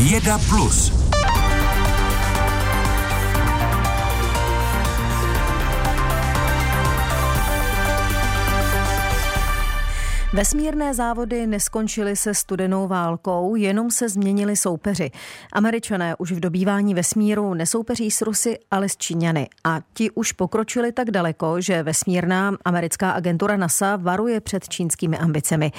Rieda Plus. Vesmírné závody neskončily se studenou válkou, jenom se změnili soupeři. Američané už v dobývání vesmíru nesoupeří s Rusy, ale s Číňany. A ti už pokročili tak daleko, že vesmírná americká agentura NASA varuje před čínskými ambicemi.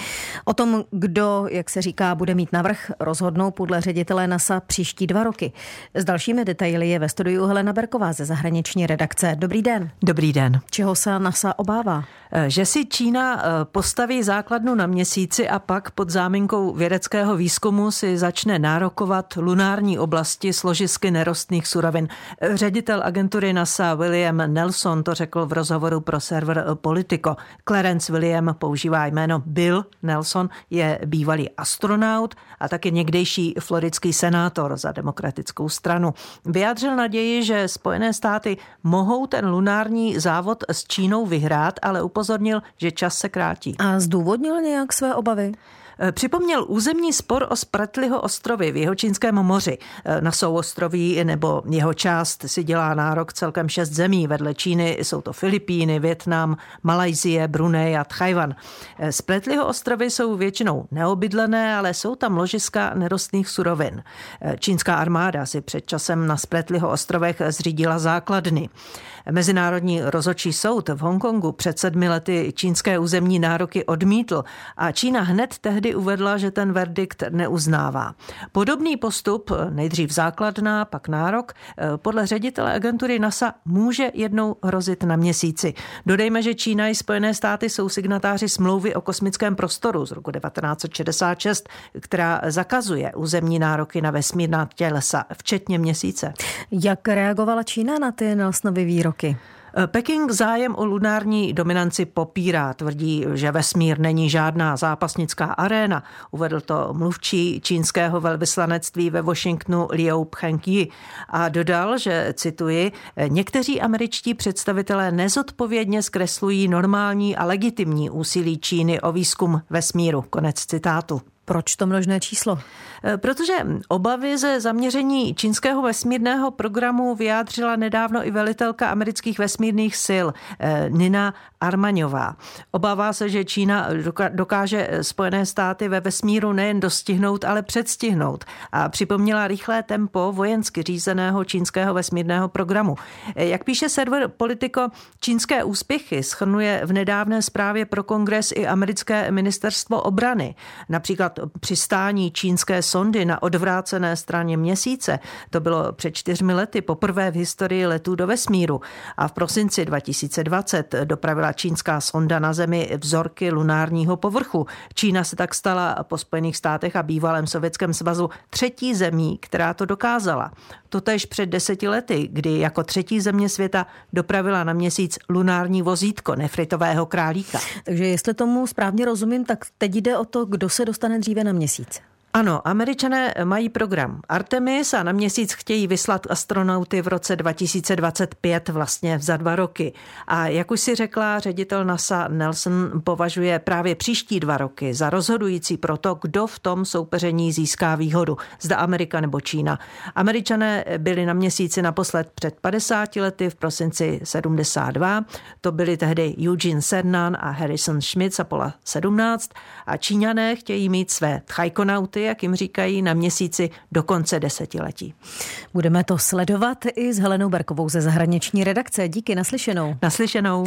O tom, kdo, jak se říká, bude mít navrh, rozhodnou podle ředitele NASA příští dva roky. S dalšími detaily je ve studiu Helena Berková ze zahraniční redakce. Dobrý den. Dobrý den. Čeho se NASA obává? Že si Čína eh, postaví základnu na měsíci a pak pod záminkou vědeckého výzkumu si začne nárokovat lunární oblasti složisky nerostných surovin. Ředitel agentury NASA William Nelson to řekl v rozhovoru pro server Politico. Clarence William používá jméno Bill Nelson, je bývalý astronaut a taky někdejší floridský senátor za demokratickou stranu. Vyjádřil naději, že Spojené státy mohou ten lunární závod s Čínou vyhrát, ale upozornil, že čas se krátí. A zdůvodnil nějak své obavy? Eh, připomněl územní spor o Spratliho ostrovy v Jihočínském moři. Eh, na souostroví nebo jeho část si dělá nárok celkem šest zemí. Vedle Číny jsou to Filipíny, Větnam, Malajzie, Brunei a Tchajvan. Eh, Spratliho ostrovy jsou většinou neobydlené, ale jsou tam ložiska nerostných surovin. Čínská armáda si před časem na Spratliho ostrovech zřídila základny. Mezinárodní rozočí soud v Hongkongu před sedmi lety čínské územní nároky odmítl a Čína hned tehdy uvedla, že ten verdikt neuznává. Podobný postup, nejdřív základná, pak nárok, podle ředitele agentury NASA může jednou hrozit na měsíci. Dodejme, že Čína i Spojené státy jsou signatáři smlouvy o kosmickém prostoru z roku 1966, která zakazuje územní nároky na vesmírná tělesa, včetně měsíce. Jak reagovala Čína na ty Nelsonovy výroky? Eh, Peking zájem o lunární dominanci popírá. Tvrdí, že vesmír není žádná zápasnická aréna. Uvedl to mluvčí čínského velvyslanectví ve Washingtonu Liu Pchengyi a dodal, že, cituji, někteří američtí představitelé nezodpovědně zkreslují normální a legitimní úsilí Číny o výzkum vesmíru. Konec citátu. Proč to množné číslo? Eh, protože obavy ze zaměření čínského vesmírného programu vyjádřila nedávno i velitelka amerických vesmírných sil eh, Nina Armaňová. Obává se, že Čína dokáže Spojené státy ve vesmíru nejen dostihnout, ale předstihnout a připomněla rychlé tempo vojensky řízeného čínského vesmírného programu. Eh, jak píše server Politico, čínské úspěchy schrnuje v nedávné zprávě pro kongres i americké ministerstvo obrany. Například přistání čínské sondy na odvrácené straně měsíce. To bylo před čtyřmi lety poprvé v historii letů do vesmíru. A v prosinci 2020 dopravila čínská sonda na Zemi vzorky lunárního povrchu. Čína se tak stala po Spojených státech a bývalém Sovětském svazu třetí zemí, která to dokázala. Totež před deseti lety, kdy jako třetí země světa dopravila na měsíc lunární vozítko nefritového králíka. Takže jestli tomu správně rozumím, tak teď jde o to, kdo se dostane dříve na měsíc. Ano, američané mají program Artemis a na měsíc chtějí vyslat astronauty v roce 2025, vlastně za dva roky. A jak už si řekla, ředitel NASA Nelson považuje právě příští dva roky za rozhodující pro to, kdo v tom soupeření získá výhodu, zda Amerika nebo Čína. Američané byli na měsíci naposled před 50 lety v prosinci 72. To byli tehdy Eugene Cernan a Harrison Schmitt z Apollo 17 a Číňané chtějí mít své tchajkonauty jak jim říkají, na měsíci do konce desetiletí. Budeme to sledovat i s Helenou Berkovou ze zahraniční redakce. Díky, naslyšenou. Naslyšenou.